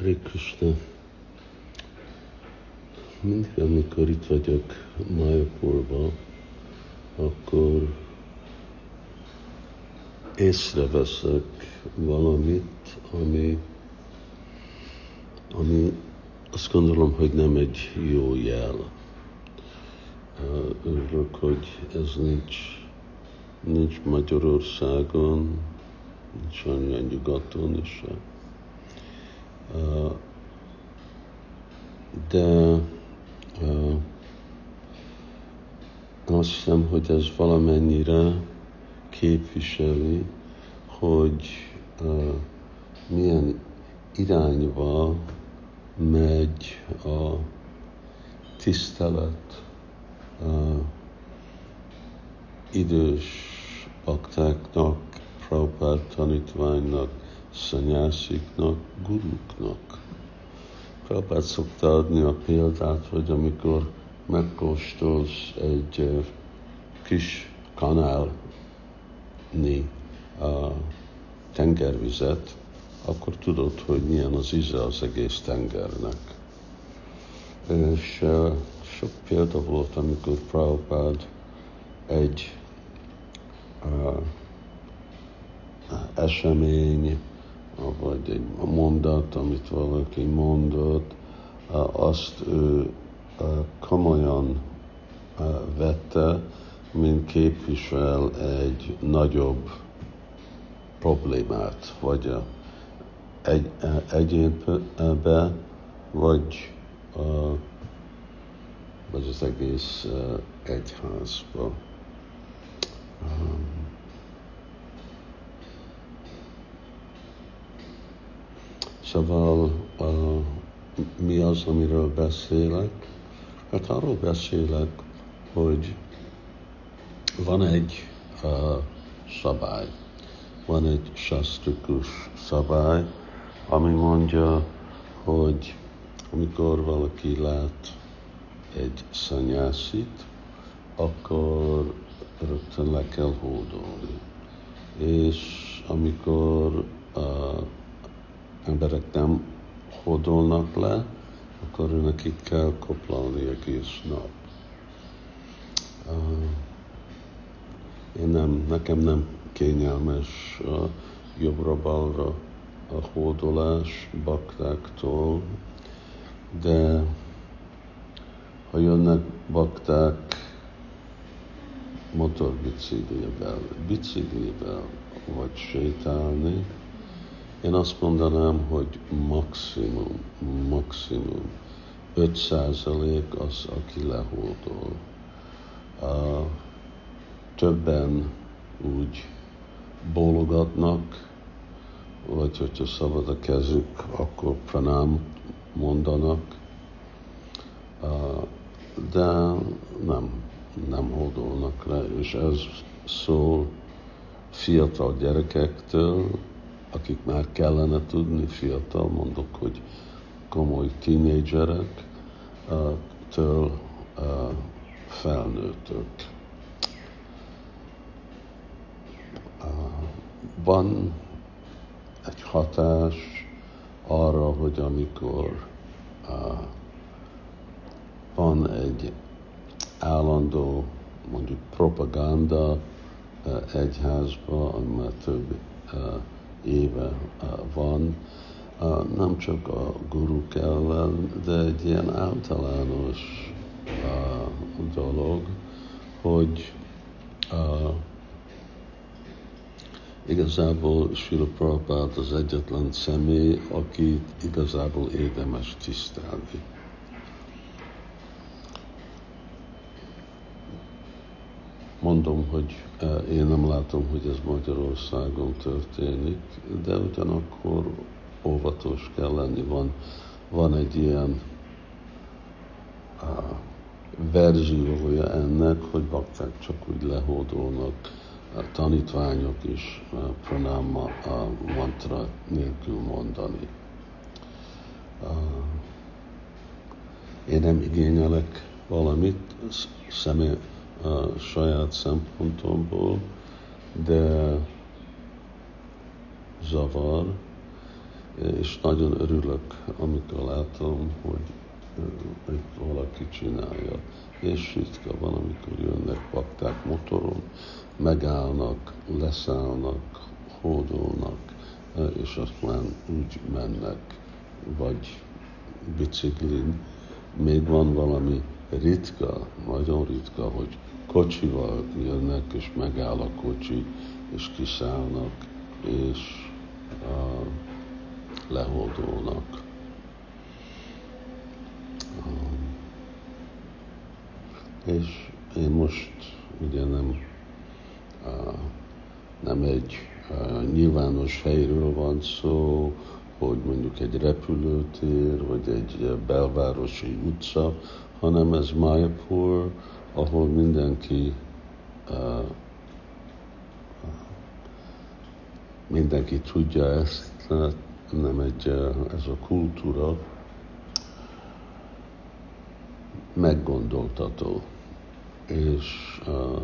Hare Krishna. Mindig, amikor itt vagyok Mayapurba, akkor észreveszek valamit, ami, ami azt gondolom, hogy nem egy jó jel. Örülök, hogy ez nincs, nincs Magyarországon, nincs olyan nyugaton is. De azt hiszem, hogy ez valamennyire képviseli, hogy milyen irányba megy a tisztelet uh, idős baktáknak, Prabhupád tanítványnak, szanyásziknak, guruknak. Prabhupád szokta adni a példát, hogy amikor megkóstolsz egy kis kanálni a tengervizet, akkor tudod, hogy milyen az íze az egész tengernek. És sok példa volt, amikor Prabhupád egy uh, esemény, vagy egy mondat, amit valaki mondott, azt ő komolyan vette, mint képvisel egy nagyobb problémát, vagy egy, egyénbe, vagy, vagy az egész egyházba. Szóval mi az, amiről beszélek? Hát arról beszélek, hogy van egy uh, szabály, van egy sastrikus szabály, ami mondja, hogy amikor valaki lát egy szanyászit, akkor rögtön le kell hódolni. És amikor uh, emberek nem hódolnak le, akkor nekik kell koplalni egész nap. Én nem, nekem nem kényelmes jobbra-balra a hódolás baktáktól, de ha jönnek bakták motorbiciklivel, biciklivel vagy sétálni, én azt mondanám, hogy maximum, maximum 5% az, aki lehódol. Uh, többen úgy bólogatnak, vagy hogyha szabad a kezük, akkor pranám mondanak, de nem, nem hódolnak le, és ez szól fiatal gyerekektől, akik már kellene tudni, fiatal, mondok, hogy komoly tínédzserek, től felnőttök. Van egy hatás arra, hogy amikor van egy állandó, mondjuk propaganda egyházba, ami már több éve van, nem csak a guruk ellen, de egy ilyen általános dolog, hogy igazából Srila Prabhupád az egyetlen személy, akit igazából érdemes tisztelni. Mondom, hogy e, én nem látom, hogy ez Magyarországon történik, de ugyanakkor óvatos kell lenni. Van, van egy ilyen a, verziója ennek, hogy bakták csak úgy lehódolnak, tanítványok is a pranáma a mantra nélkül mondani. Én nem igényelek valamit személy, a saját szempontomból, de zavar, és nagyon örülök, amikor látom, hogy hogy valaki csinálja. És ritka van, amikor jönnek bakták motoron, megállnak, leszállnak, hódolnak, és aztán úgy mennek, vagy biciklin. Még van valami ritka, nagyon ritka, hogy kocsival jönnek, és megáll a kocsi, és kiszállnak, és uh, lehódolnak. És én most ugye nem, nem egy nyilvános helyről van szó, hogy mondjuk egy repülőtér, vagy egy belvárosi utca, hanem ez Mayapur, ahol mindenki mindenki tudja ezt, nem egy, ez a kultúra, meggondoltató. És uh,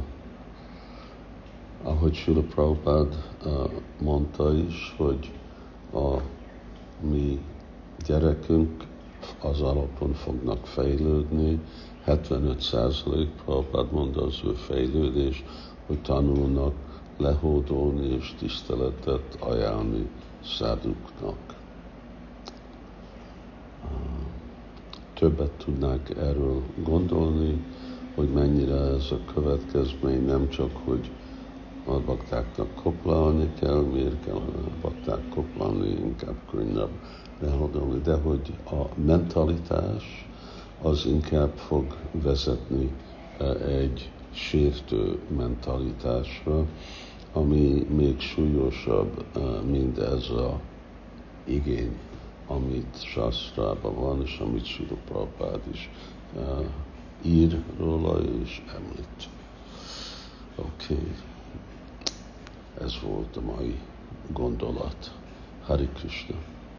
ahogy Sula Prabhupád mondta is, hogy a mi gyerekünk az alapon fognak fejlődni, 75% Prabhupád mondta az ő fejlődés, hogy tanulnak lehódolni és tiszteletet ajánlni száduknak. többet tudnák erről gondolni, hogy mennyire ez a következmény nem csak, hogy a baktáknak koplalni kell, miért kell a bakták koplalni, inkább könnyebb elhadolni, de hogy a mentalitás az inkább fog vezetni e, egy sértő mentalitásra, ami még súlyosabb, e, mint ez a igény amit Sastrában van, és amit Sila Prabhupád is uh, ír róla és említ. Oké, okay. Ez volt a mai gondolat. Hari Krishna.